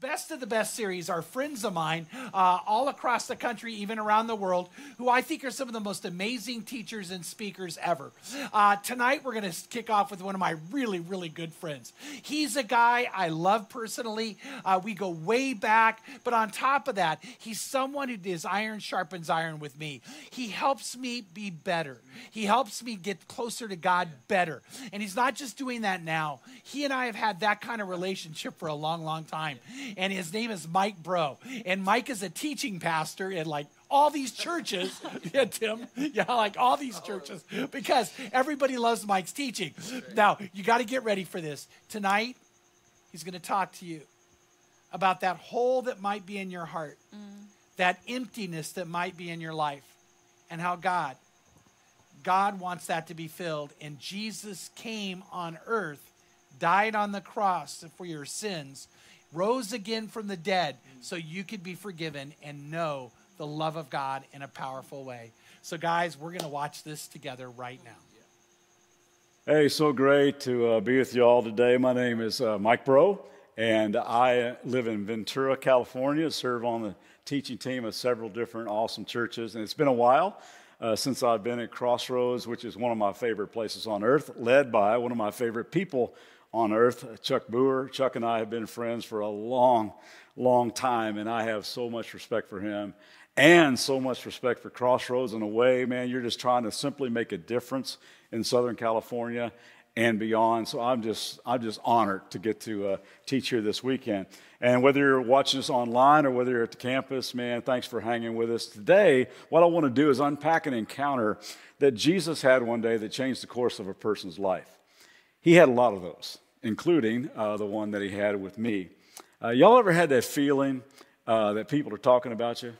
Best of the Best series are friends of mine uh, all across the country, even around the world, who I think are some of the most amazing teachers and speakers ever. Uh, tonight, we're going to kick off with one of my really, really good friends. He's a guy I love personally. Uh, we go way back, but on top of that, he's someone who does iron sharpens iron with me. He helps me be better, he helps me get closer to God better. And he's not just doing that now, he and I have had that kind of relationship for a long, long time and his name is Mike Breaux. And Mike is a teaching pastor in like all these churches. yeah, Tim. Yeah, like all these churches because everybody loves Mike's teaching. Now, you got to get ready for this. Tonight, he's going to talk to you about that hole that might be in your heart, mm. that emptiness that might be in your life, and how God God wants that to be filled. And Jesus came on earth, died on the cross for your sins, rose again from the dead so you could be forgiven and know the love of God in a powerful way. So, guys, we're going to watch this together right now. Hey, so great to uh, be with you all today. My name is uh, Mike Breaux, and I live in Ventura, California, serve on the teaching team of several different awesome churches. And it's been a while uh, since I've been at Crossroads, which is one of my favorite places on earth, led by one of my favorite people on earth, Chuck Booher. Chuck and I have been friends for a long, long time, and I have so much respect for him and so much respect for Crossroads. In a way, man, you're just trying to simply make a difference in Southern California and beyond. So I'm just, I'm just honored to get to uh, teach here this weekend. And whether you're watching us online or whether you're at the campus, man, thanks for hanging with us. Today, what I want to do is unpack an encounter that Jesus had one day that changed the course of a person's life. He had a lot of those, including uh, the one that he had with me. Uh, y'all ever had that feeling uh, that people are talking about you?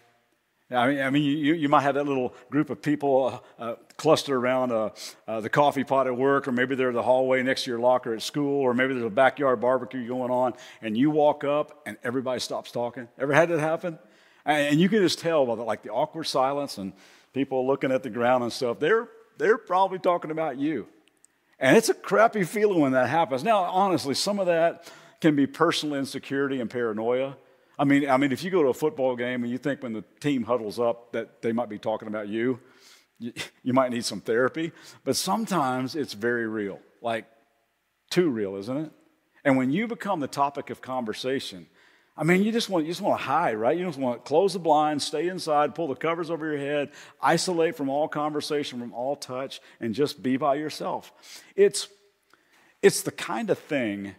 I mean, I mean you, you might have that little group of people uh, uh, clustered around uh, uh, the coffee pot at work, or maybe they're in the hallway next to your locker at school, or maybe there's a backyard barbecue going on, and you walk up and everybody stops talking. Ever had that happen? And, and you can just tell by the, like the awkward silence and people looking at the ground and stuff. They're they're probably talking about you. And it's a crappy feeling when that happens. Now, honestly, some of that can be personal insecurity and paranoia. I mean, I mean, if you go to a football game and you think when the team huddles up that they might be talking about you, you, you might need some therapy. But sometimes it's very real, like too real, isn't it? And when you become the topic of conversation, I mean, you just want you just want to hide, right? You just want to close the blinds, stay inside, pull the covers over your head, isolate from all conversation, from all touch, and just be by yourself. It's it's the kind of thing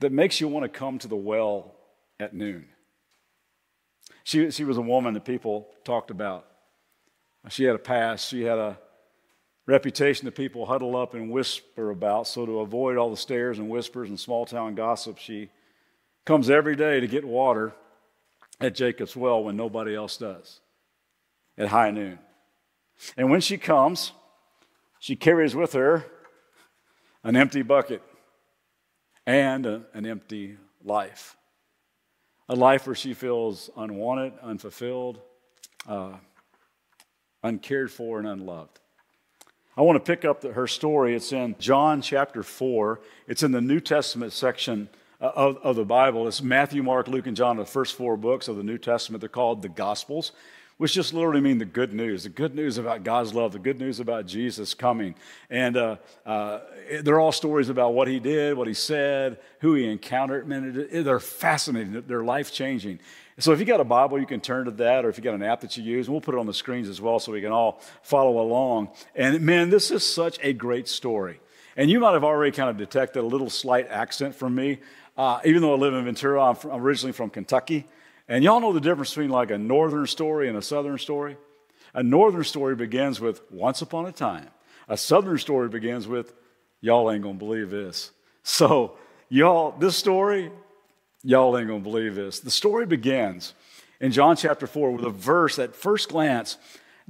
that makes you want to come to the well at noon. She, she was a woman that people talked about. She had a past, she had a reputation that people huddle up and whisper about. So, to avoid all the stares and whispers and small town gossip, she comes every day to get water at Jacob's well when nobody else does at high noon. And when she comes, she carries with her an empty bucket and a, an empty life. A life where she feels unwanted, unfulfilled, uh, uncared for, and unloved. I want to pick up the, her story. It's in John chapter 4. It's in the New Testament section uh, of, of the Bible. It's Matthew, Mark, Luke, and John, the first four books of the New Testament. They're called the Gospels, which just literally mean the good news the good news about God's love, the good news about Jesus coming. And uh, uh, they're all stories about what he did, what he said, who he encountered. Man, they're fascinating, they're life changing. So if you got a Bible, you can turn to that, or if you got an app that you use, and we'll put it on the screens as well so we can all follow along. And man, this is such a great story. And you might have already kind of detected a little slight accent from me. Uh, even though I live in Ventura, I'm, from, I'm originally from Kentucky. And y'all know the difference between like a northern story and a southern story? A northern story begins with once upon a time. A southern story begins with y'all ain't gonna believe this. So, y'all, this story, y'all ain't gonna believe this. The story begins in John chapter 4 with a verse that first glance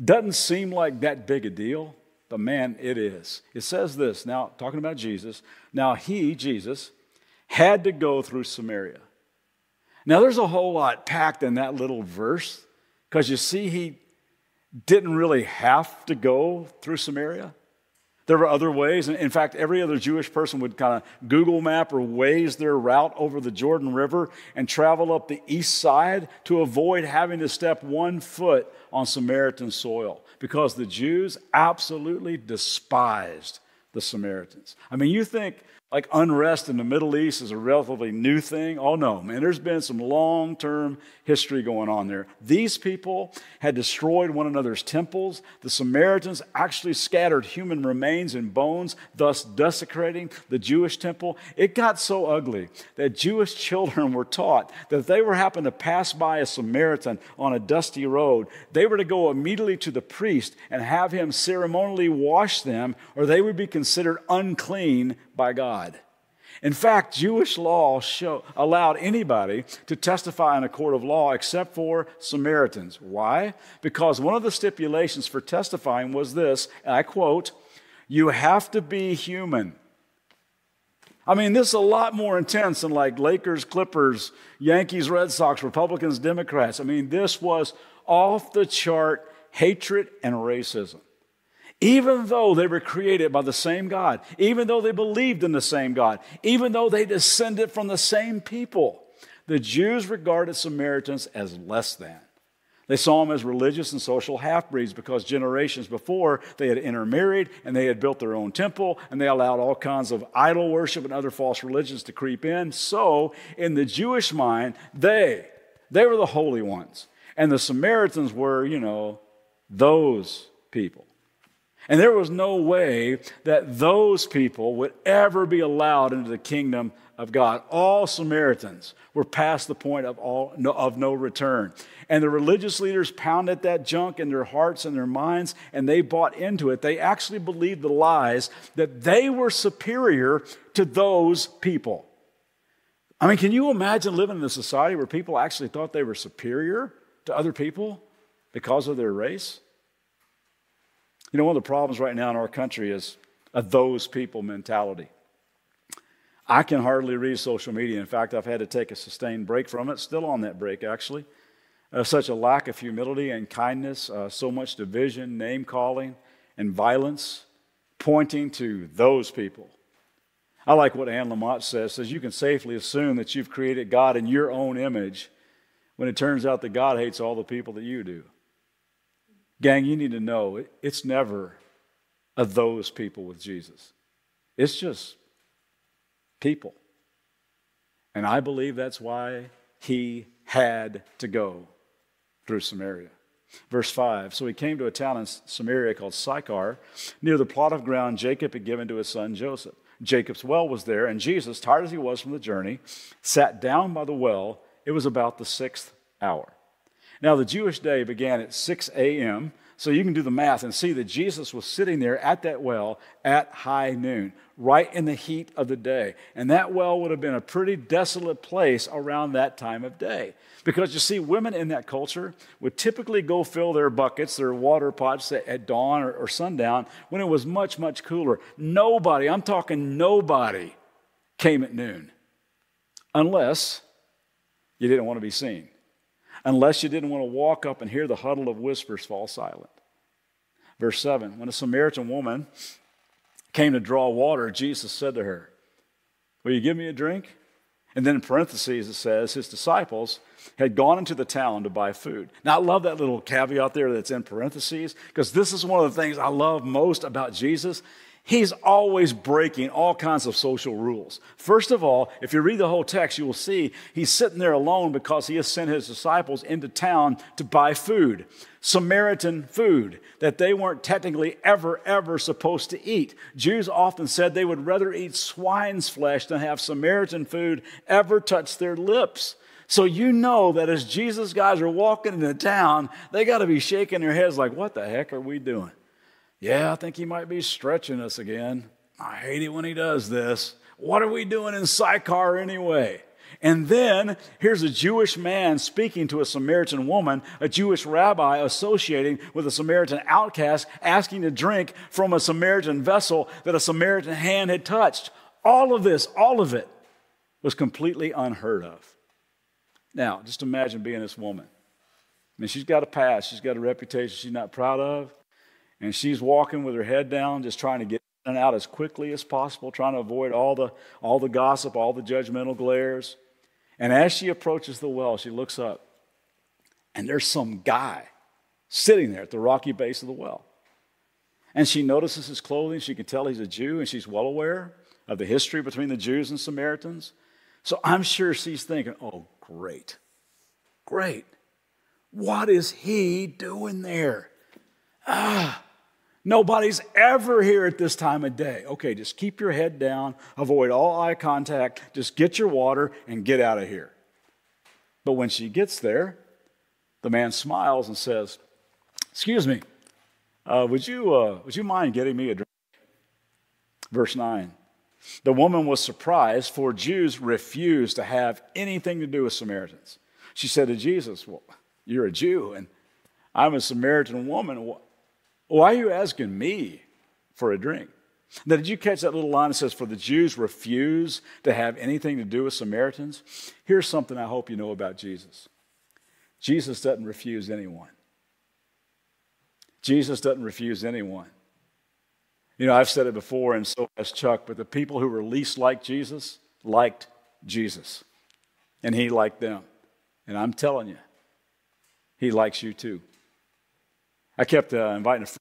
doesn't seem like that big a deal, but man, it is. It says this now, talking about Jesus. Now, he, Jesus, had to go through Samaria. Now, there's a whole lot packed in that little verse because you see, he didn't really have to go through Samaria. There were other ways. In fact, every other Jewish person would kind of Google map or Waze their route over the Jordan River and travel up the east side to avoid having to step one foot on Samaritan soil because the Jews absolutely despised the Samaritans. I mean, you think like unrest in the Middle East is a relatively new thing. Oh no, man, there's been some long term history going on there. These people had destroyed one another's temples. The Samaritans actually scattered human remains and bones, thus desecrating the Jewish temple. It got so ugly that Jewish children were taught that if they were happen to pass by a Samaritan on a dusty road, they were to go immediately to the priest and have him ceremonially wash them, or they would be considered unclean by God. In fact, Jewish law show, allowed anybody to testify in a court of law except for Samaritans. Why? Because one of the stipulations for testifying was this, and I quote, you have to be human. I mean, this is a lot more intense than like Lakers, Clippers, Yankees, Red Sox, Republicans, Democrats. I mean, this was off the chart hatred and racism even though they were created by the same God, even though they believed in the same God, even though they descended from the same people, the Jews regarded Samaritans as less than. They saw them as religious and social half breeds because generations before they had intermarried and they had built their own temple and they allowed all kinds of idol worship and other false religions to creep in. So, in the Jewish mind, they, they were the holy ones. And the Samaritans were, you know, those people. And there was no way that those people would ever be allowed into the kingdom of God. All Samaritans were past the point of, all, no, of no return. And the religious leaders pounded that junk in their hearts and their minds, and they bought into it. They actually believed the lies that they were superior to those people. I mean, can you imagine living in a society where people actually thought they were superior to other people because of their race? You know, one of the problems right now in our country is a those people mentality. I can hardly read social media. In fact, I've had to take a sustained break from it, still on that break, actually. Uh, such a lack of humility and kindness, uh, so much division, name calling, and violence, pointing to those people. I like what Anne Lamott says, says you can safely assume that you've created God in your own image when it turns out that God hates all the people that you do. Gang, you need to know it's never of those people with Jesus. It's just people. And I believe that's why he had to go through Samaria. Verse 5 So he came to a town in Samaria called Sychar, near the plot of ground Jacob had given to his son Joseph. Jacob's well was there, and Jesus, tired as he was from the journey, sat down by the well. It was about the sixth hour. Now, the Jewish day began at 6 a.m., so you can do the math and see that Jesus was sitting there at that well at high noon, right in the heat of the day. And that well would have been a pretty desolate place around that time of day. Because you see, women in that culture would typically go fill their buckets, their water pots at dawn or, or sundown when it was much, much cooler. Nobody, I'm talking nobody, came at noon unless you didn't want to be seen unless you didn't want to walk up and hear the huddle of whispers fall silent. Verse 7 When a Samaritan woman came to draw water, Jesus said to her, Will you give me a drink? And then in parentheses, it says his disciples had gone into the town to buy food. Now, I love that little caveat there that's in parentheses because this is one of the things I love most about Jesus he's always breaking all kinds of social rules. First of all, if you read the whole text, you will see he's sitting there alone because he has sent his disciples into town to buy food. Samaritan food that they weren't technically ever, ever supposed to eat. Jews often said they would rather eat swine's flesh than have Samaritan food ever touch their lips. So you know that as Jesus guys are walking into town, they got to be shaking their heads like, what the heck are we doing? Yeah, I think he might be stretching us again. I hate it when he does this. What are we doing in Sychar anyway? And then here's a Jewish man speaking to a Samaritan woman, a Jewish rabbi associating with a Samaritan outcast, asking to drink from a Samaritan vessel that a Samaritan hand had touched. All of this, all of it, was completely unheard of. Now, just imagine being this woman. I mean, she's got a past, she's got a reputation she's not proud of and she's walking with her head down, just trying to get and out as quickly as possible, trying to avoid all the, all the gossip, all the judgmental glares. And as she approaches the well, she looks up, and there's some guy sitting there at the rocky base of the well. And she notices his clothing. She can tell he's a Jew, and she's well aware of the history between the Jews and Samaritans. So I'm sure she's thinking, oh, great, great. What is he doing there? Ah, nobody's ever here at this time of day. Okay, just keep your head down, avoid all eye contact, just get your water and get out of here. But when she gets there, the man smiles and says, Excuse me, uh, would, you, uh, would you mind getting me a drink? Verse 9. The woman was surprised, for Jews refused to have anything to do with Samaritans. She said to Jesus, Well, you're a Jew, and I'm a Samaritan woman. Why are you asking me for a drink? Now, did you catch that little line that says, For the Jews refuse to have anything to do with Samaritans? Here's something I hope you know about Jesus Jesus doesn't refuse anyone. Jesus doesn't refuse anyone. You know, I've said it before, and so has Chuck, but the people who were least like Jesus liked Jesus, and he liked them. And I'm telling you, he likes you too. I kept uh, inviting a friend.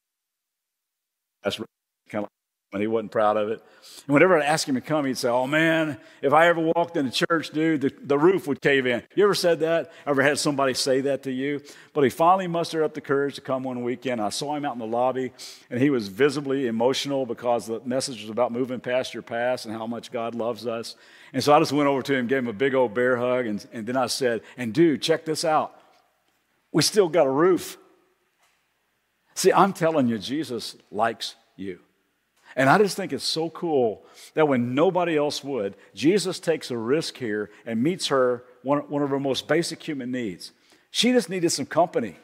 That's kind of when he wasn't proud of it. And whenever I'd ask him to come, he'd say, Oh man, if I ever walked in into church, dude, the, the roof would cave in. You ever said that? Ever had somebody say that to you? But he finally mustered up the courage to come one weekend. I saw him out in the lobby, and he was visibly emotional because the message was about moving past your past and how much God loves us. And so I just went over to him, gave him a big old bear hug, and, and then I said, And dude, check this out. We still got a roof. See, I'm telling you, Jesus likes you. And I just think it's so cool that when nobody else would, Jesus takes a risk here and meets her one, one of her most basic human needs. She just needed some company.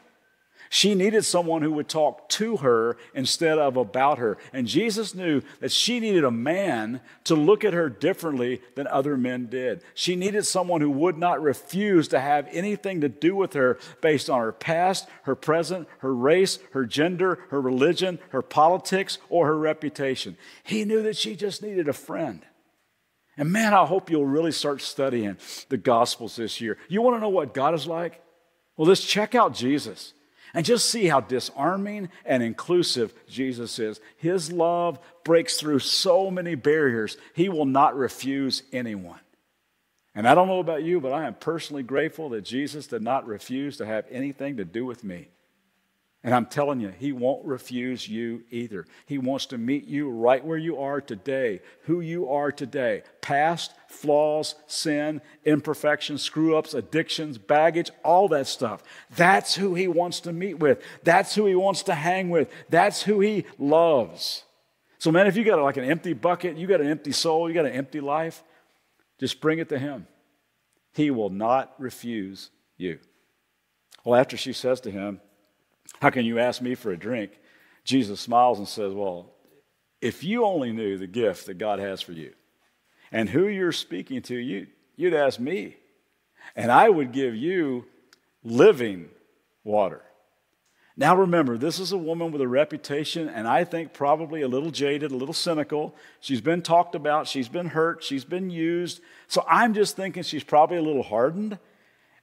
She needed someone who would talk to her instead of about her. And Jesus knew that she needed a man to look at her differently than other men did. She needed someone who would not refuse to have anything to do with her based on her past, her present, her race, her gender, her religion, her politics, or her reputation. He knew that she just needed a friend. And man, I hope you'll really start studying the Gospels this year. You want to know what God is like? Well, just check out Jesus. And just see how disarming and inclusive Jesus is. His love breaks through so many barriers, He will not refuse anyone. And I don't know about you, but I am personally grateful that Jesus did not refuse to have anything to do with me. And I'm telling you, He won't refuse you either. He wants to meet you right where you are today, who you are today. Past, flaws, sin, imperfections, screw ups, addictions, baggage, all that stuff. That's who He wants to meet with. That's who He wants to hang with. That's who He loves. So, man, if you got like an empty bucket, you got an empty soul, you got an empty life, just bring it to Him. He will not refuse you. Well, after she says to him, how can you ask me for a drink? Jesus smiles and says, Well, if you only knew the gift that God has for you and who you're speaking to, you, you'd ask me, and I would give you living water. Now remember, this is a woman with a reputation, and I think probably a little jaded, a little cynical. She's been talked about, she's been hurt, she's been used. So I'm just thinking she's probably a little hardened.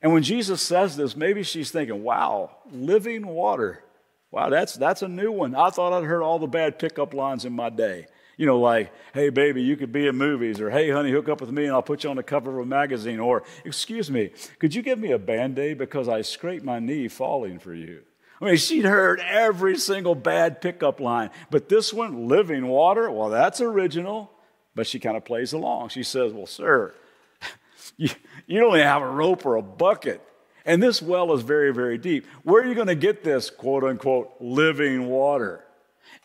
And when Jesus says this, maybe she's thinking, wow, living water. Wow, that's, that's a new one. I thought I'd heard all the bad pickup lines in my day. You know, like, hey, baby, you could be in movies, or hey, honey, hook up with me and I'll put you on the cover of a magazine, or excuse me, could you give me a band aid because I scraped my knee falling for you? I mean, she'd heard every single bad pickup line, but this one, living water, well, that's original, but she kind of plays along. She says, well, sir, you, you don't even have a rope or a bucket. And this well is very, very deep. Where are you going to get this quote unquote living water?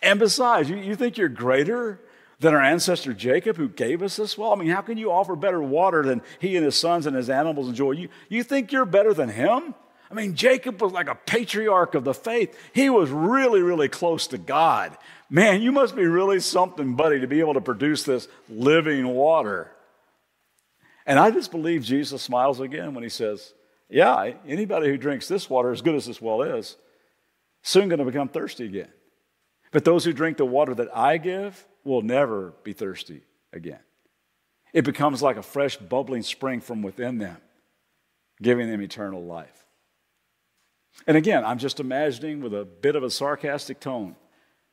And besides, you, you think you're greater than our ancestor Jacob who gave us this well? I mean, how can you offer better water than he and his sons and his animals enjoy? You, you think you're better than him? I mean, Jacob was like a patriarch of the faith. He was really, really close to God. Man, you must be really something, buddy, to be able to produce this living water. And I just believe Jesus smiles again when he says, Yeah, anybody who drinks this water, as good as this well is, soon going to become thirsty again. But those who drink the water that I give, will never be thirsty again. It becomes like a fresh, bubbling spring from within them, giving them eternal life. And again, I'm just imagining with a bit of a sarcastic tone.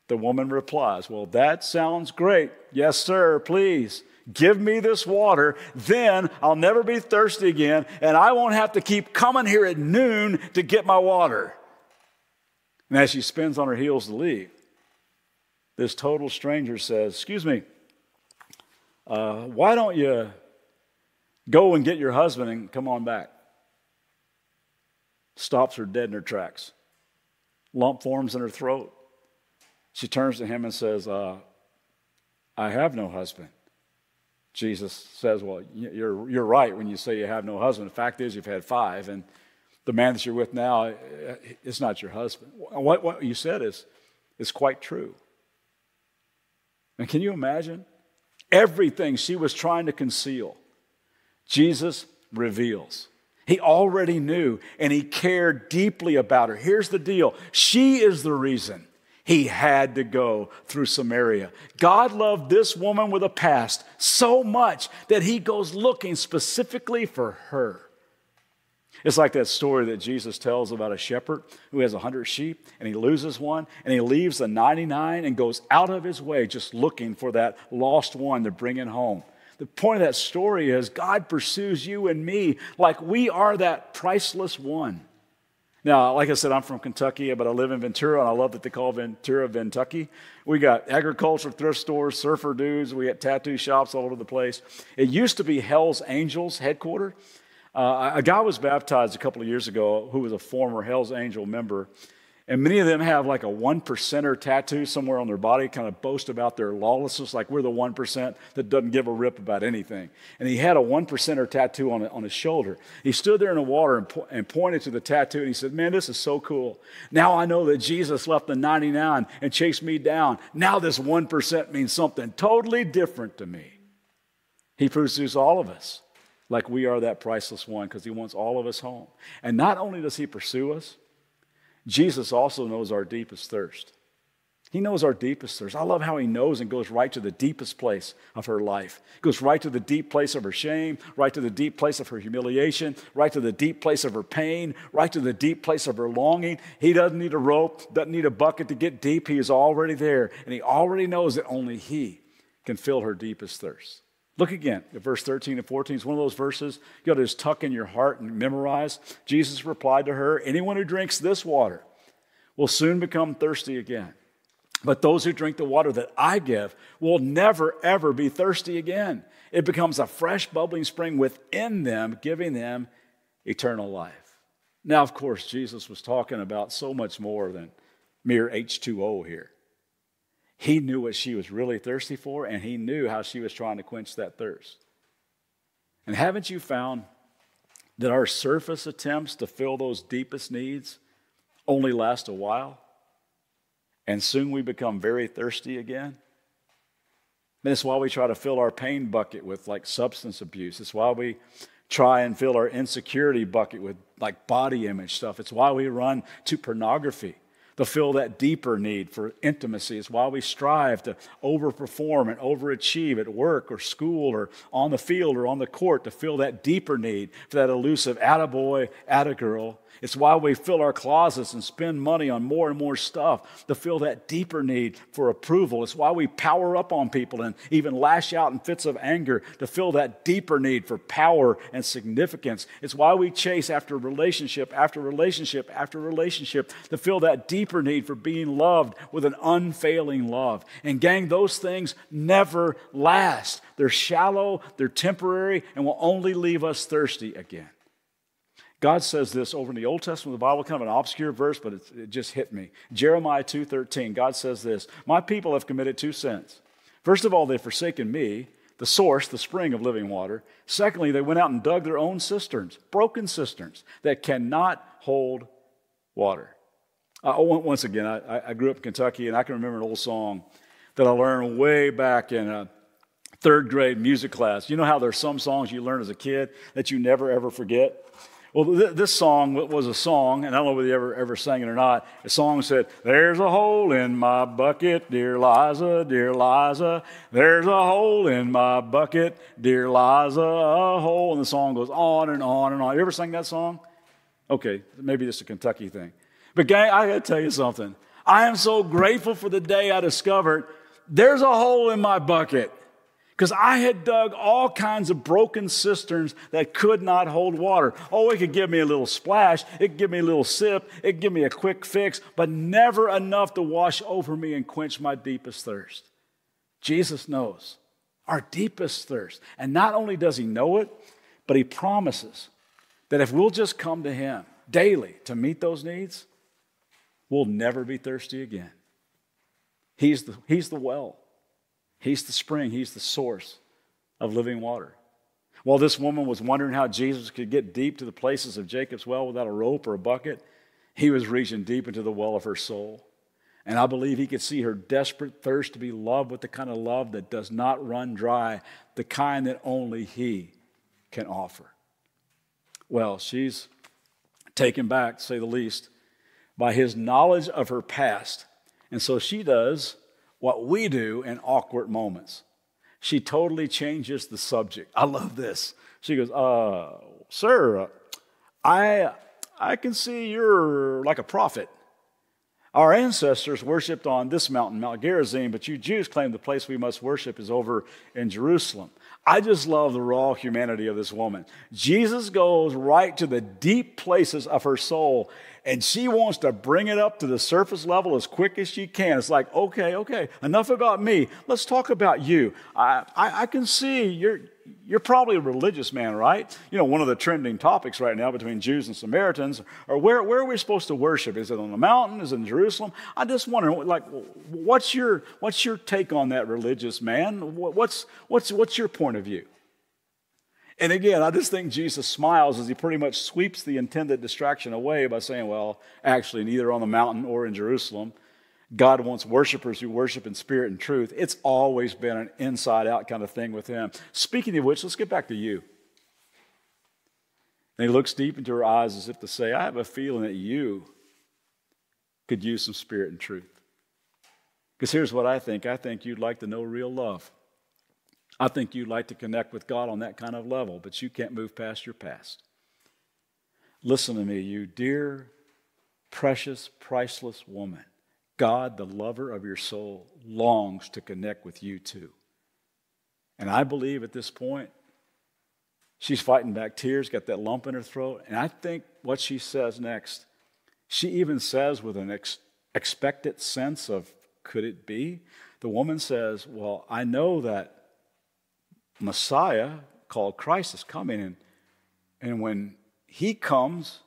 The woman replies, Well, that sounds great. Yes, sir, please. Give me this water, then I'll never be thirsty again, and I won't have to keep coming here at noon to get my water. And as she spins on her heels to leave, this total stranger says, Excuse me, uh, why don't you go and get your husband and come on back? Stops her dead in her tracks. Lump forms in her throat. She turns to him and says, uh, I have no husband. Jesus says, Well, you're, you're right when you say you have no husband. The fact is, you've had five, and the man that you're with now eh, eh, is not your husband. What, what you said is, is quite true. And can you imagine? Everything she was trying to conceal, Jesus reveals. He already knew and he cared deeply about her. Here's the deal she is the reason he had to go through Samaria. God loved this woman with a past so much that he goes looking specifically for her. It's like that story that Jesus tells about a shepherd who has a hundred sheep and he loses one and he leaves the 99 and goes out of his way just looking for that lost one to bring it home. The point of that story is God pursues you and me like we are that priceless one. Now, like I said, I'm from Kentucky, but I live in Ventura, and I love that they call Ventura Kentucky. We got agriculture, thrift stores, surfer dudes, we got tattoo shops all over the place. It used to be Hell's Angels headquarters. Uh, a guy was baptized a couple of years ago who was a former Hell's Angel member. And many of them have like a one percenter tattoo somewhere on their body, kind of boast about their lawlessness, like we're the one percent that doesn't give a rip about anything. And he had a one percenter tattoo on, on his shoulder. He stood there in the water and, po- and pointed to the tattoo and he said, Man, this is so cool. Now I know that Jesus left the 99 and chased me down. Now this one percent means something totally different to me. He pursues all of us like we are that priceless one because he wants all of us home. And not only does he pursue us, Jesus also knows our deepest thirst. He knows our deepest thirst. I love how he knows and goes right to the deepest place of her life. Goes right to the deep place of her shame, right to the deep place of her humiliation, right to the deep place of her pain, right to the deep place of her longing. He doesn't need a rope, doesn't need a bucket to get deep. He is already there, and he already knows that only he can fill her deepest thirst. Look again at verse 13 and 14. It's one of those verses you got to just tuck in your heart and memorize. Jesus replied to her, Anyone who drinks this water will soon become thirsty again. But those who drink the water that I give will never, ever be thirsty again. It becomes a fresh, bubbling spring within them, giving them eternal life. Now, of course, Jesus was talking about so much more than mere H2O here. He knew what she was really thirsty for, and he knew how she was trying to quench that thirst. And haven't you found that our surface attempts to fill those deepest needs only last a while? And soon we become very thirsty again? And that's why we try to fill our pain bucket with like substance abuse. It's why we try and fill our insecurity bucket with like body image stuff. It's why we run to pornography to fill that deeper need for intimacy. It's why we strive to overperform and overachieve at work or school or on the field or on the court to fill that deeper need for that elusive attaboy, attagirl it's why we fill our closets and spend money on more and more stuff to fill that deeper need for approval. It's why we power up on people and even lash out in fits of anger to fill that deeper need for power and significance. It's why we chase after relationship after relationship after relationship to fill that deeper need for being loved with an unfailing love. And, gang, those things never last. They're shallow, they're temporary, and will only leave us thirsty again. God says this over in the Old Testament of the Bible, kind of an obscure verse, but it, just hit me. Jeremiah 2.13, God says this, My people have committed two sins. First of all, they've forsaken me, the source, the spring of living water. Secondly, they went out and dug their own cisterns, broken cisterns that cannot hold water. Uh, once again, I, I, grew up in Kentucky, and I can remember an old song that I learned way back in a third grade music class. You know how there's some songs you learn as a kid that you never ever forget? Well, th- this song was a song, and I don't know whether you ever, ever sang it or not. The song said, There's a hole in my bucket, dear Liza, dear Liza. There's a hole in my bucket, dear Liza, a hole. And the song goes on and on and on. You ever sang that song? Okay, maybe just a Kentucky thing. But, gang, I got to tell you something. I am so grateful for the day I discovered there's a hole in my bucket because I had dug all kinds of broken cisterns that could not hold water. Oh, it could give me a little splash, it could give me a little sip, it could give me a quick fix, but never enough to wash over me and quench my deepest thirst. Jesus knows our deepest thirst. And not only does he know it, but he promises that if we'll just come to him daily to meet those needs, we'll never be thirsty again. He's the, he's the well. He's the spring, He's the source of living water. While this woman was wondering how Jesus could get deep to the places of Jacob's well without a rope or a bucket, he was reaching deep into the well of her soul. And I believe he could see her desperate thirst to be loved with the kind of love that does not run dry, the kind that only he can offer. Well, she's taken back, to say the least, by his knowledge of her past. And so she does what we do in awkward moments. She totally changes the subject. I love this. She goes, uh, Sir, I, I can see you're like a prophet. Our ancestors worshiped on this mountain, Mount Gerizim, but you Jews claim the place we must worship is over in Jerusalem. I just love the raw humanity of this woman. Jesus goes right to the deep places of her soul and she wants to bring it up to the surface level as quick as she can. It's like, okay, okay, enough about me. Let's talk about you. I, I, I can see you're, you're probably a religious man, right? You know, one of the trending topics right now between Jews and Samaritans or where, where are we supposed to worship? Is it on the mountain? Is it in Jerusalem? I just wonder, like, what's your, what's your take on that religious man? What's, what's, what's your point of view? And again, I just think Jesus smiles as he pretty much sweeps the intended distraction away by saying, well, actually, neither on the mountain or in Jerusalem. God wants worshipers who worship in spirit and truth. It's always been an inside out kind of thing with him. Speaking of which, let's get back to you. And he looks deep into her eyes as if to say, I have a feeling that you could use some spirit and truth. Because here's what I think I think you'd like to know real love. I think you'd like to connect with God on that kind of level, but you can't move past your past. Listen to me, you dear, precious, priceless woman. God, the lover of your soul, longs to connect with you too. And I believe at this point, she's fighting back tears, got that lump in her throat. And I think what she says next, she even says with an ex- expectant sense of, could it be? The woman says, Well, I know that Messiah called Christ is coming. And, and when he comes,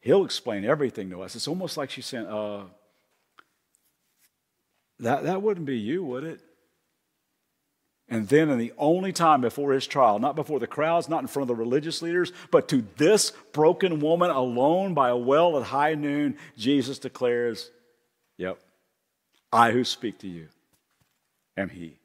he'll explain everything to us. It's almost like she's saying, uh, that, that wouldn't be you, would it? And then, in the only time before his trial, not before the crowds, not in front of the religious leaders, but to this broken woman alone by a well at high noon, Jesus declares, Yep, I who speak to you am he.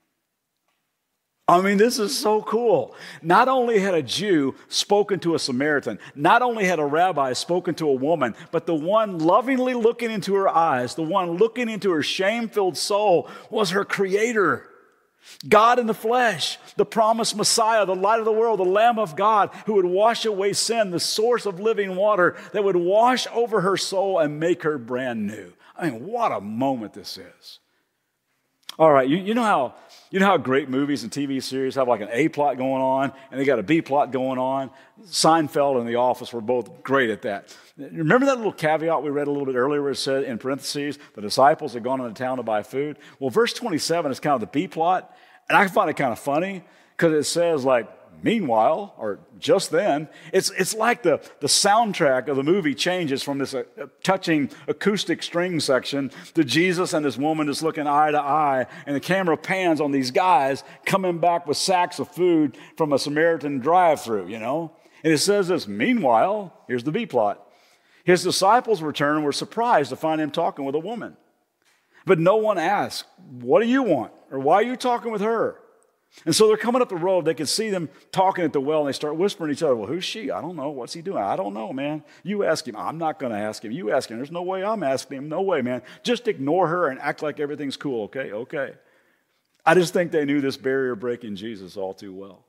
I mean, this is so cool. Not only had a Jew spoken to a Samaritan, not only had a rabbi spoken to a woman, but the one lovingly looking into her eyes, the one looking into her shame filled soul, was her creator. God in the flesh, the promised Messiah, the light of the world, the Lamb of God who would wash away sin, the source of living water that would wash over her soul and make her brand new. I mean, what a moment this is. All right, you, you know how you know how great movies and TV series have like an A plot going on and they got a B plot going on? Seinfeld and The Office were both great at that. Remember that little caveat we read a little bit earlier where it said in parentheses, the disciples had gone into town to buy food? Well, verse 27 is kind of the B plot, and I find it kind of funny because it says like Meanwhile, or just then, it's, it's like the, the soundtrack of the movie changes from this uh, touching acoustic string section to Jesus and this woman just looking eye to eye, and the camera pans on these guys coming back with sacks of food from a Samaritan drive through, you know? And it says this Meanwhile, here's the B plot. His disciples returned and were surprised to find him talking with a woman. But no one asked, What do you want? Or why are you talking with her? And so they're coming up the road. They can see them talking at the well, and they start whispering to each other, Well, who's she? I don't know. What's he doing? I don't know, man. You ask him. I'm not going to ask him. You ask him. There's no way I'm asking him. No way, man. Just ignore her and act like everything's cool, okay? Okay. I just think they knew this barrier breaking Jesus all too well.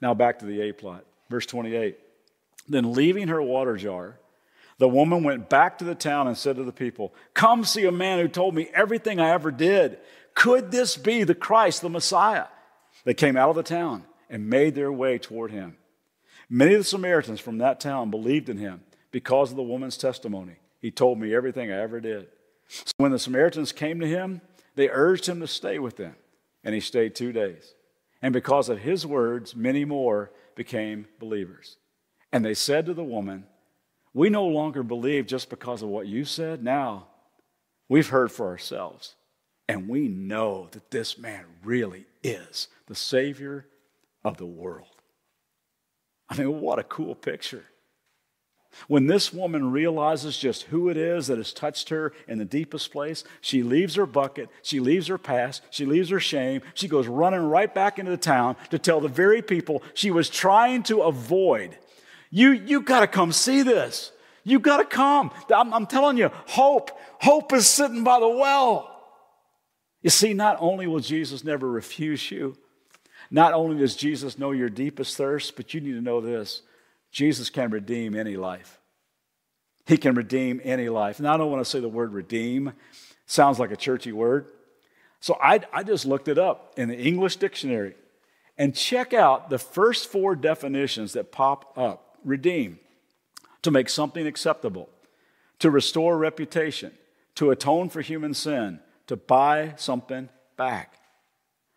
Now back to the A plot. Verse 28. Then leaving her water jar, the woman went back to the town and said to the people, Come see a man who told me everything I ever did. Could this be the Christ, the Messiah? They came out of the town and made their way toward him. Many of the Samaritans from that town believed in him because of the woman's testimony. He told me everything I ever did. So when the Samaritans came to him, they urged him to stay with them, and he stayed two days. And because of his words, many more became believers. And they said to the woman, We no longer believe just because of what you said. Now we've heard for ourselves, and we know that this man really is the Savior of the world. I mean, what a cool picture. When this woman realizes just who it is that has touched her in the deepest place, she leaves her bucket, she leaves her past, she leaves her shame, she goes running right back into the town to tell the very people she was trying to avoid. You, you got to come see this. You got to come. I'm, I'm telling you, hope, hope is sitting by the well. You see, not only will Jesus never refuse you, not only does Jesus know your deepest thirst, but you need to know this Jesus can redeem any life. He can redeem any life. Now, I don't want to say the word redeem, sounds like a churchy word. So I, I just looked it up in the English dictionary and check out the first four definitions that pop up redeem, to make something acceptable, to restore reputation, to atone for human sin, to buy something back.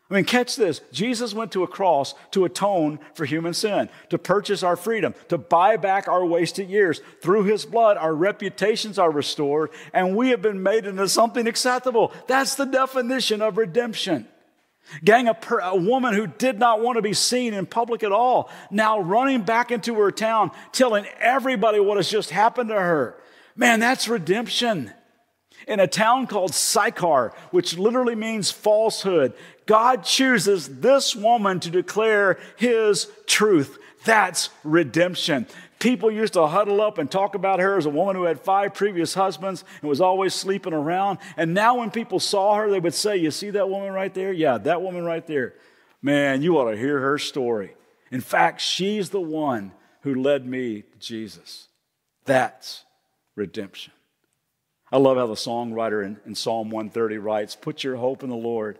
I mean, catch this. Jesus went to a cross to atone for human sin, to purchase our freedom, to buy back our wasted years. Through his blood, our reputations are restored, and we have been made into something acceptable. That's the definition of redemption. Gang, a, per, a woman who did not want to be seen in public at all, now running back into her town, telling everybody what has just happened to her. Man, that's redemption in a town called Sychar, which literally means falsehood. God chooses this woman to declare his truth. That's redemption. People used to huddle up and talk about her as a woman who had five previous husbands and was always sleeping around. And now, when people saw her, they would say, You see that woman right there? Yeah, that woman right there. Man, you ought to hear her story. In fact, she's the one who led me to Jesus. That's redemption. I love how the songwriter in, in, Psalm 130 writes Put your hope in the Lord,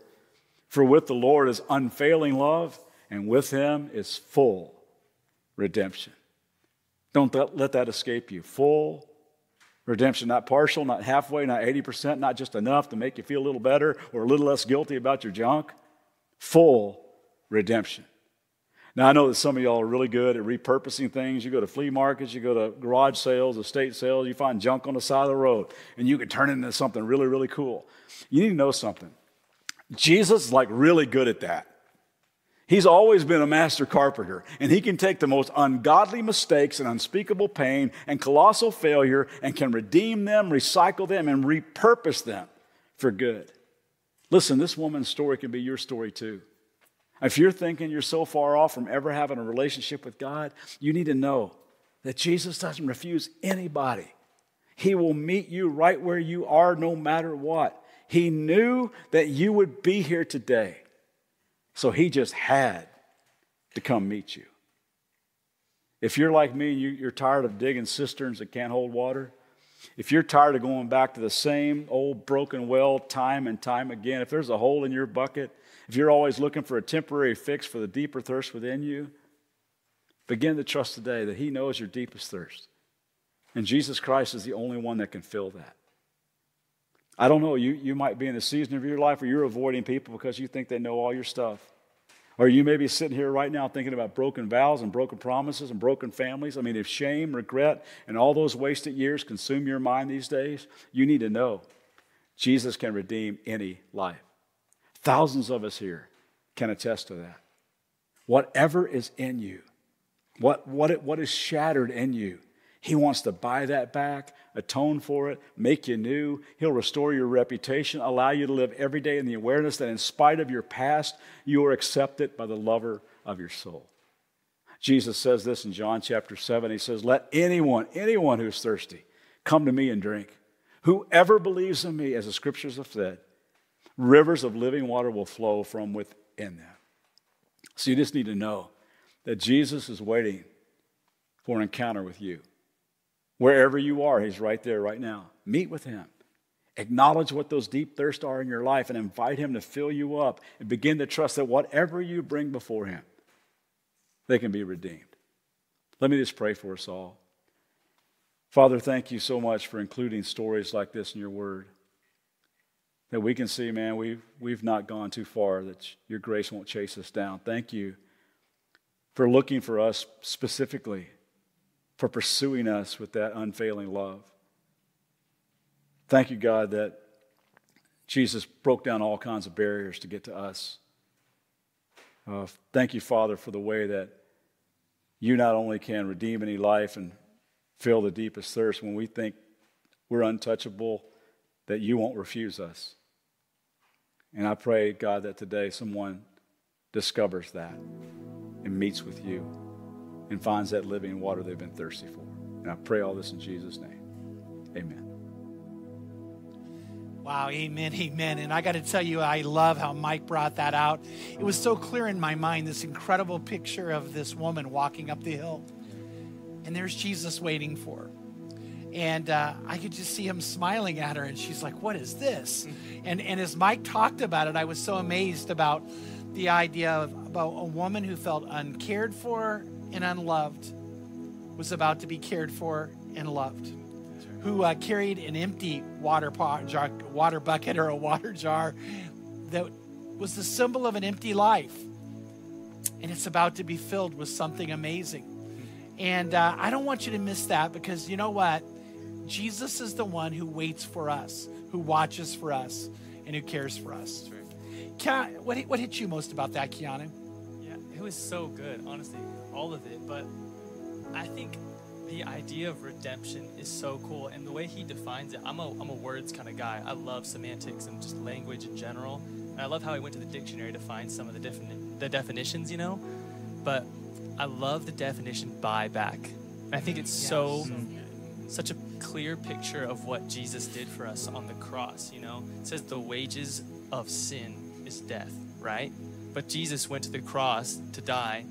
for with the Lord is unfailing love, and with him is full redemption. Don't let that escape you. Full redemption, not partial, not halfway, not 80%, not just enough to make you feel a little better or a little less guilty about your junk. Full redemption. Now, I know that some of y'all are really good at repurposing things. You go to flea markets, you go to garage sales, estate sales, you find junk on the side of the road, and you can turn it into something really, really cool. You need to know something. Jesus is like really good at that. He's always been a master carpenter, and he can take the most ungodly mistakes and unspeakable pain and colossal failure and can redeem them, recycle them, and repurpose them for good. Listen, this woman's story can be your story too. If you're thinking you're so far off from ever having a relationship with God, you need to know that Jesus doesn't refuse anybody. He will meet you right where you are no matter what. He knew that you would be here today. So he just had to come meet you. If you're like me, and you're tired of digging cisterns that can't hold water. If you're tired of going back to the same old broken well time and time again, if there's a hole in your bucket, if you're always looking for a temporary fix for the deeper thirst within you, begin to trust today that He knows your deepest thirst. And Jesus Christ is the only one that can fill that. I don't know, you, you might be in a season of your life where you're avoiding people because you think they know all your stuff. Or you may be sitting here right now thinking about broken vows and broken promises and broken families. I mean, if shame, regret, and all those wasted years consume your mind these days, you need to know Jesus can redeem any life. Thousands of us here can attest to that. Whatever is in you, what, what, what is shattered in you, He wants to buy that back, atone for it, make you new. He'll restore your reputation, allow you to live every day in the awareness that in spite of your past, you are accepted by the lover of your soul. Jesus says this in John chapter 7. He says, Let anyone, anyone who's thirsty, come to me and drink. Whoever believes in me, as the scriptures have said, rivers of living water will flow from within them. So you just need to know that Jesus is waiting for an encounter with you. Wherever you are, He's right there right now. Meet with Him. Acknowledge what those deep thirsts are in your life and invite Him to fill you up and begin to trust that whatever you bring before Him, they can be redeemed. Let me just pray for us all. Father, thank you so much for including stories like this in your word. That we can see, man, we've, we've not gone too far, that your grace won't chase us down. Thank you for looking for us specifically, for pursuing us with that unfailing love. Thank you, God, that Jesus broke down all kinds of barriers to get to us. Uh, thank you, Father, for the way that you not only can redeem any life and fill the deepest thirst when we think we're untouchable, that you won't refuse us. And I pray, God, that today someone discovers that and meets with you and finds that living water they've been thirsty for. And I pray all this in Jesus' name. Amen. Wow, amen, amen. And I got to tell you, I love how Mike brought that out. It was so clear in my mind this incredible picture of this woman walking up the hill. And there's Jesus waiting for her. And uh, I could just see him smiling at her, and she's like, What is this? And, and as Mike talked about it, I was so amazed about the idea of about a woman who felt uncared for and unloved was about to be cared for and loved who uh, carried an empty water pot, jar, water bucket or a water jar that was the symbol of an empty life. And it's about to be filled with something amazing. And uh, I don't want you to miss that because you know what? Jesus is the one who waits for us, who watches for us, and who cares for us. Right. what, what hit you most about that, Keanu? Yeah, it was so good, honestly, all of it. But I think the idea of redemption is so cool and the way he defines it i'm a, I'm a words kind of guy i love semantics and just language in general and i love how he went to the dictionary to find some of the, different the definitions you know but i love the definition buy back and i think it's yeah, so, so such a clear picture of what jesus did for us on the cross you know it says the wages of sin is death right but jesus went to the cross to die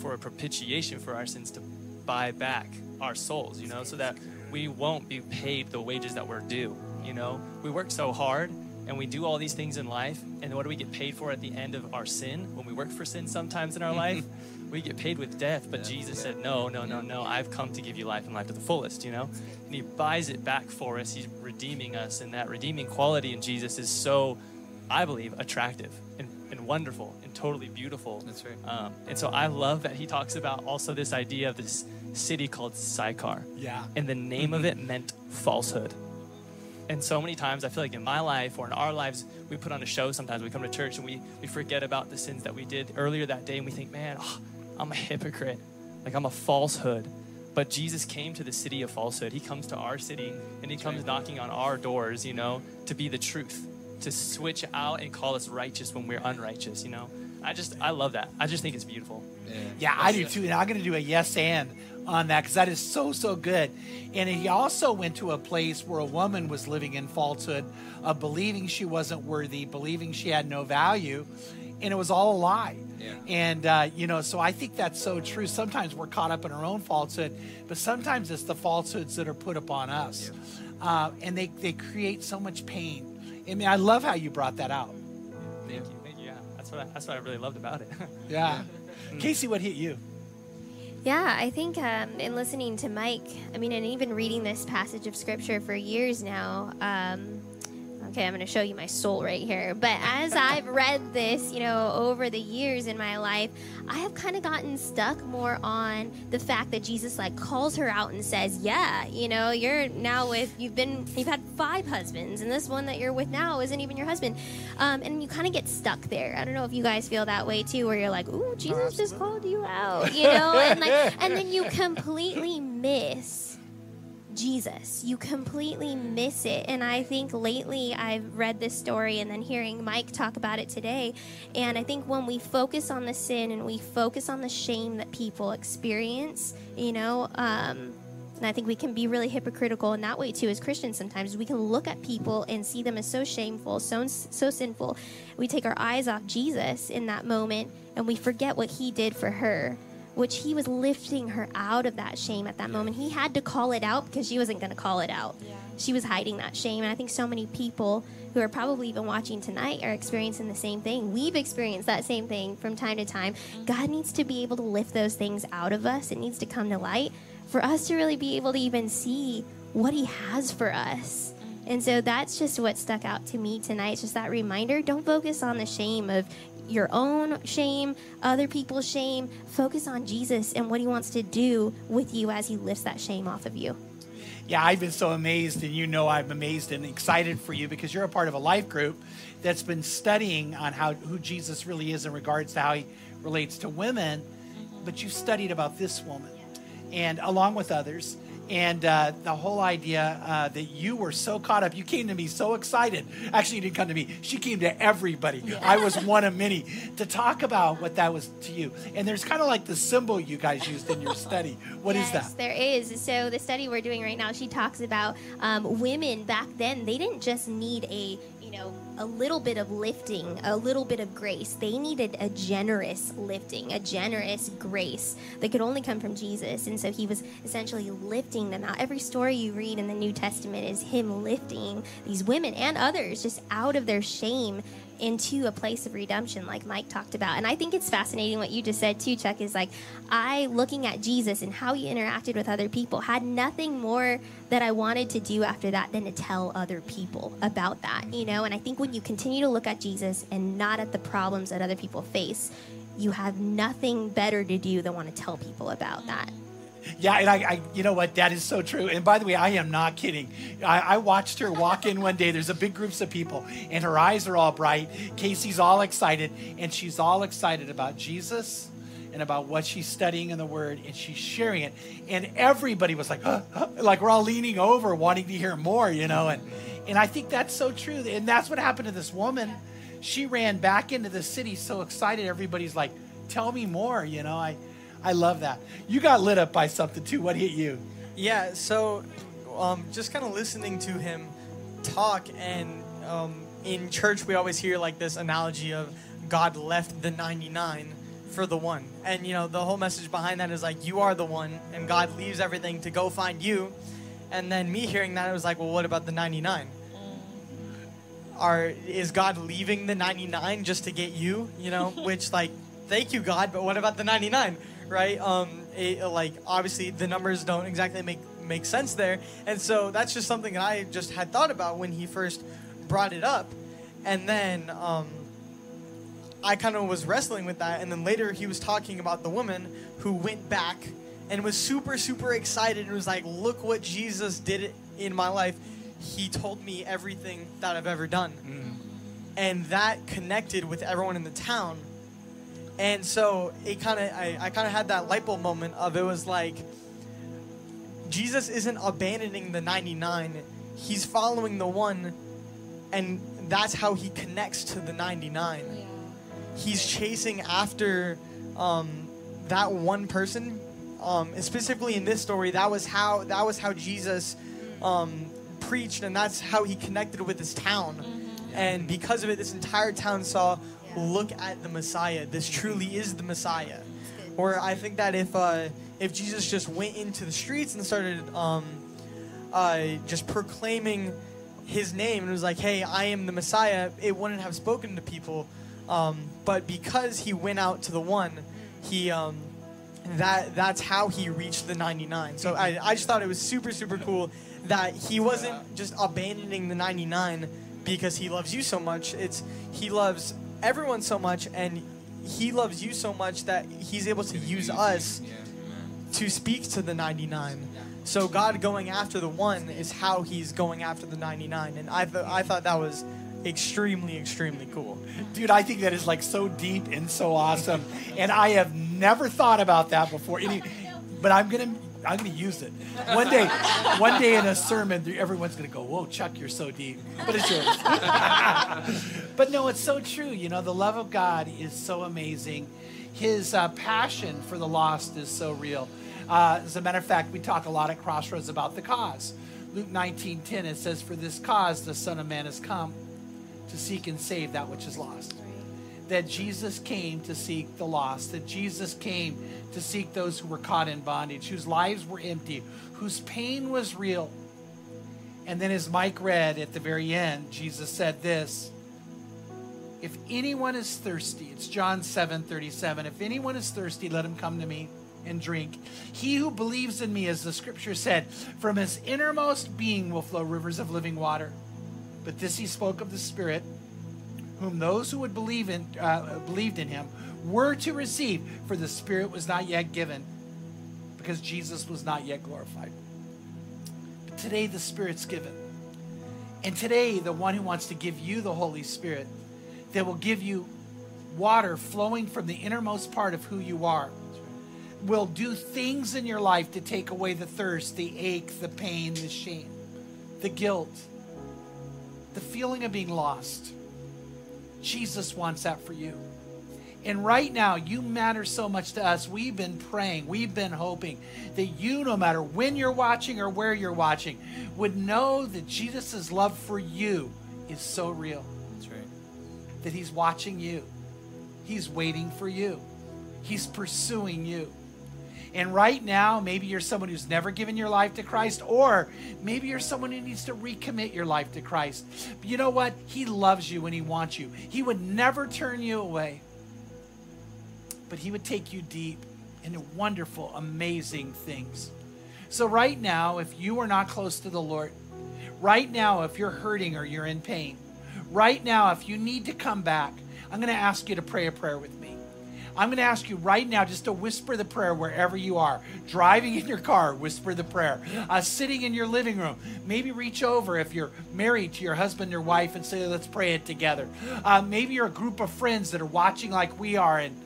for a propitiation for our sins to buy back our souls, you know, so that we won't be paid the wages that we're due. You know, we work so hard and we do all these things in life, and what do we get paid for at the end of our sin? When we work for sin sometimes in our life, we get paid with death. But Jesus said, No, no, no, no, I've come to give you life and life to the fullest, you know? And He buys it back for us. He's redeeming us, and that redeeming quality in Jesus is so, I believe, attractive and, and wonderful and totally beautiful. That's right. Um, and so I love that He talks about also this idea of this city called Sychar. Yeah. And the name of mm-hmm. it meant falsehood. And so many times I feel like in my life or in our lives, we put on a show sometimes. We come to church and we, we forget about the sins that we did earlier that day and we think, man, oh, I'm a hypocrite. Like I'm a falsehood. But Jesus came to the city of falsehood. He comes to our city and he comes knocking on our doors, you know, to be the truth, to switch out and call us righteous when we're unrighteous, you know. I just, I love that. I just think it's beautiful. Yeah, yeah I do too. And I'm going to do a yes and on that because that is so, so good. And he also went to a place where a woman was living in falsehood of believing she wasn't worthy, believing she had no value, and it was all a lie. Yeah. And, uh, you know, so I think that's so true. Sometimes we're caught up in our own falsehood, but sometimes it's the falsehoods that are put upon us. Yeah. Uh, and they, they create so much pain. I mean, I love how you brought that out. Thank you. Thank you. Yeah, that's what I, that's what I really loved about it. yeah. Casey, what hit you? Yeah, I think um, in listening to Mike, I mean, and even reading this passage of scripture for years now, um, okay, I'm going to show you my soul right here. But as I've read this, you know, over the years in my life, I have kind of gotten stuck more on the fact that Jesus like calls her out and says, "Yeah, you know, you're now with you've been you've had five husbands, and this one that you're with now isn't even your husband," um, and you kind of get stuck there. I don't know if you guys feel that way too, where you're like, "Ooh, Jesus just called you out," you know, and like, and then you completely miss Jesus. You completely miss it. And I think lately I've read this story and then hearing Mike talk about it today. And I think when we focus on the sin and we focus on the shame that people experience, you know, um, and I think we can be really hypocritical in that way too as Christians sometimes. We can look at people and see them as so shameful, so, so sinful. We take our eyes off Jesus in that moment and we forget what he did for her which he was lifting her out of that shame at that moment. He had to call it out because she wasn't going to call it out. Yeah. She was hiding that shame. And I think so many people who are probably even watching tonight are experiencing the same thing. We've experienced that same thing from time to time. Mm-hmm. God needs to be able to lift those things out of us, it needs to come to light for us to really be able to even see what He has for us. Mm-hmm. And so that's just what stuck out to me tonight. It's just that reminder don't focus on the shame of your own shame, other people's shame. Focus on Jesus and what he wants to do with you as he lifts that shame off of you. Yeah, I've been so amazed, and you know I'm amazed and excited for you because you're a part of a life group that's been studying on how who Jesus really is in regards to how he relates to women. But you've studied about this woman, and along with others, and uh, the whole idea uh, that you were so caught up, you came to me so excited. Actually, you didn't come to me. She came to everybody. Yeah. I was one of many to talk about what that was to you. And there's kind of like the symbol you guys used in your study. What yes, is that? There is. So the study we're doing right now, she talks about um, women back then. They didn't just need a you know, a little bit of lifting, a little bit of grace. They needed a generous lifting, a generous grace that could only come from Jesus. And so he was essentially lifting them out. Every story you read in the New Testament is him lifting these women and others just out of their shame into a place of redemption, like Mike talked about. And I think it's fascinating what you just said too, Chuck, is like I looking at Jesus and how he interacted with other people had nothing more that I wanted to do after that than to tell other people about that, you know? And I think when you continue to look at Jesus and not at the problems that other people face, you have nothing better to do than want to tell people about that. Yeah, and I, I, you know what, that is so true. And by the way, I am not kidding. I, I, watched her walk in one day. There's a big groups of people, and her eyes are all bright. Casey's all excited, and she's all excited about Jesus and about what she's studying in the Word, and she's sharing it. And everybody was like, huh, huh, like we're all leaning over, wanting to hear more, you know. And and I think that's so true. And that's what happened to this woman. She ran back into the city so excited. Everybody's like, tell me more, you know. I I love that. You got lit up by something too. What hit you? Yeah, so um, just kind of listening to him talk, and um, in church, we always hear like this analogy of God left the 99 for the one. And, you know, the whole message behind that is like, you are the one, and God leaves everything to go find you. And then me hearing that, I was like, well, what about the 99? Are, is God leaving the 99 just to get you? You know, which, like, thank you, God, but what about the 99? Right? Um, it, like obviously the numbers don't exactly make make sense there, and so that's just something that I just had thought about when he first brought it up, and then um, I kind of was wrestling with that, and then later he was talking about the woman who went back and was super super excited and was like, "Look what Jesus did in my life." He told me everything that I've ever done. Mm. And that connected with everyone in the town and so it kind of, I, I kind of had that light bulb moment of it was like, Jesus isn't abandoning the 99, he's following the one, and that's how he connects to the 99. Yeah. He's chasing after um, that one person. Um, and specifically in this story, that was how that was how Jesus um, preached, and that's how he connected with his town. Mm-hmm. And because of it, this entire town saw look at the Messiah. This truly is the Messiah. Or I think that if uh, if Jesus just went into the streets and started um, uh, just proclaiming his name and was like, "Hey, I am the Messiah," it wouldn't have spoken to people. Um, but because he went out to the one, he um, that that's how he reached the 99. So I, I just thought it was super super cool that he wasn't just abandoning the 99 because he loves you so much. It's he loves everyone so much, and He loves you so much that He's able to use us to speak to the 99. So God going after the one is how He's going after the 99, and I th- I thought that was extremely extremely cool. Dude, I think that is like so deep and so awesome, and I have never thought about that before. Any, but I'm gonna I'm going to use it. One day, one day in a sermon, everyone's going to go, whoa, Chuck, you're so deep. But it's yours. but no, it's so true. You know, the love of God is so amazing. His uh, passion for the lost is so real. Uh, as a matter of fact, we talk a lot at Crossroads about the cause. Luke 19:10 it says, "For this cause the Son of Man has come to seek and save that which is lost." That Jesus came to seek the lost. That Jesus came to seek those who were caught in bondage, whose lives were empty, whose pain was real. And then, as Mike read at the very end, Jesus said this If anyone is thirsty, it's John 7 37. If anyone is thirsty, let him come to me and drink. He who believes in me, as the scripture said, from his innermost being will flow rivers of living water. But this he spoke of the Spirit, whom those who would believe in uh, believed in him were to receive, for the Spirit was not yet given, because Jesus was not yet glorified. But today the Spirit's given. And today, the one who wants to give you the Holy Spirit, that will give you water flowing from the innermost part of who you are will do things in your life to take away the thirst, the ache, the pain, the shame, the guilt, the feeling of being lost. Jesus wants that for you. And right now, you matter so much to us. We've been praying, we've been hoping that you, no matter when you're watching or where you're watching, would know that Jesus' love for you is so real. That's right. That He's watching you, He's waiting for you, He's pursuing you. And right now, maybe you're someone who's never given your life to Christ, or maybe you're someone who needs to recommit your life to Christ. But you know what? He loves you and He wants you. He would never turn you away, but He would take you deep into wonderful, amazing things. So, right now, if you are not close to the Lord, right now, if you're hurting or you're in pain, right now, if you need to come back, I'm going to ask you to pray a prayer with me. I'm going to ask you right now just to whisper the prayer wherever you are. Driving in your car, whisper the prayer. Uh, sitting in your living room, maybe reach over if you're married to your husband or wife and say, let's pray it together. Uh, maybe you're a group of friends that are watching like we are and,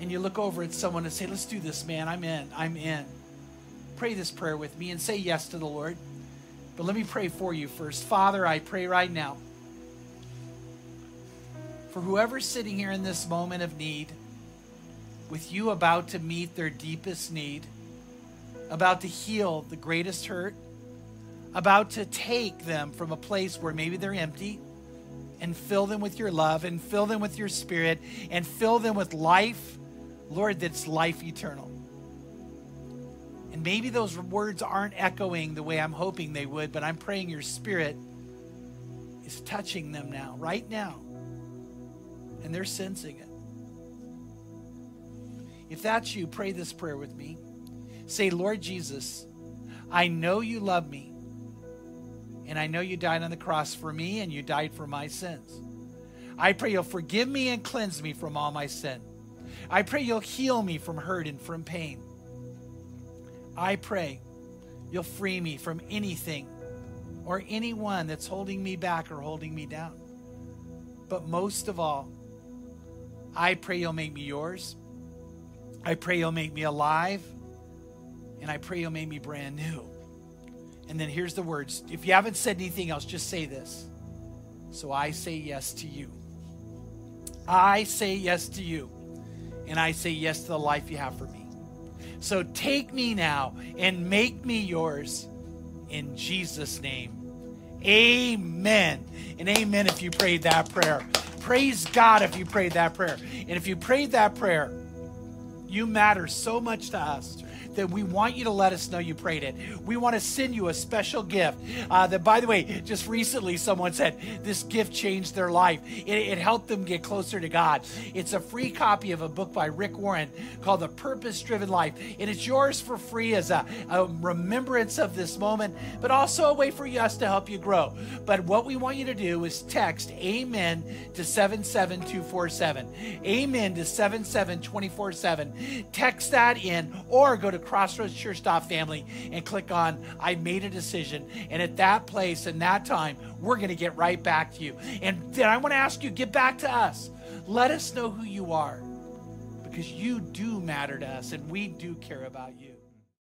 and you look over at someone and say, let's do this, man. I'm in. I'm in. Pray this prayer with me and say yes to the Lord. But let me pray for you first. Father, I pray right now for whoever's sitting here in this moment of need with you about to meet their deepest need, about to heal the greatest hurt, about to take them from a place where maybe they're empty and fill them with your love and fill them with your spirit and fill them with life, Lord, that's life eternal. And maybe those words aren't echoing the way I'm hoping they would, but I'm praying your spirit is touching them now, right now. And they're sensing it. If that's you, pray this prayer with me. Say, Lord Jesus, I know you love me, and I know you died on the cross for me, and you died for my sins. I pray you'll forgive me and cleanse me from all my sin. I pray you'll heal me from hurt and from pain. I pray you'll free me from anything or anyone that's holding me back or holding me down. But most of all, I pray you'll make me yours I pray you'll make me alive, and I pray you'll make me brand new. And then here's the words. If you haven't said anything else, just say this. So I say yes to you. I say yes to you. And I say yes to the life you have for me. So take me now and make me yours in Jesus' name. Amen. And amen if you prayed that prayer. Praise God if you prayed that prayer. And if you prayed that prayer, you matter so much to us that we want you to let us know you prayed it. We want to send you a special gift. Uh, that, by the way, just recently someone said this gift changed their life. It, it helped them get closer to God. It's a free copy of a book by Rick Warren called The Purpose Driven Life. And it's yours for free as a, a remembrance of this moment, but also a way for us to help you grow. But what we want you to do is text Amen to 77247. Amen to 77247. Text that in or go to crossroadschurch.family and click on I made a decision. And at that place and that time, we're going to get right back to you. And then I want to ask you, get back to us. Let us know who you are because you do matter to us and we do care about you.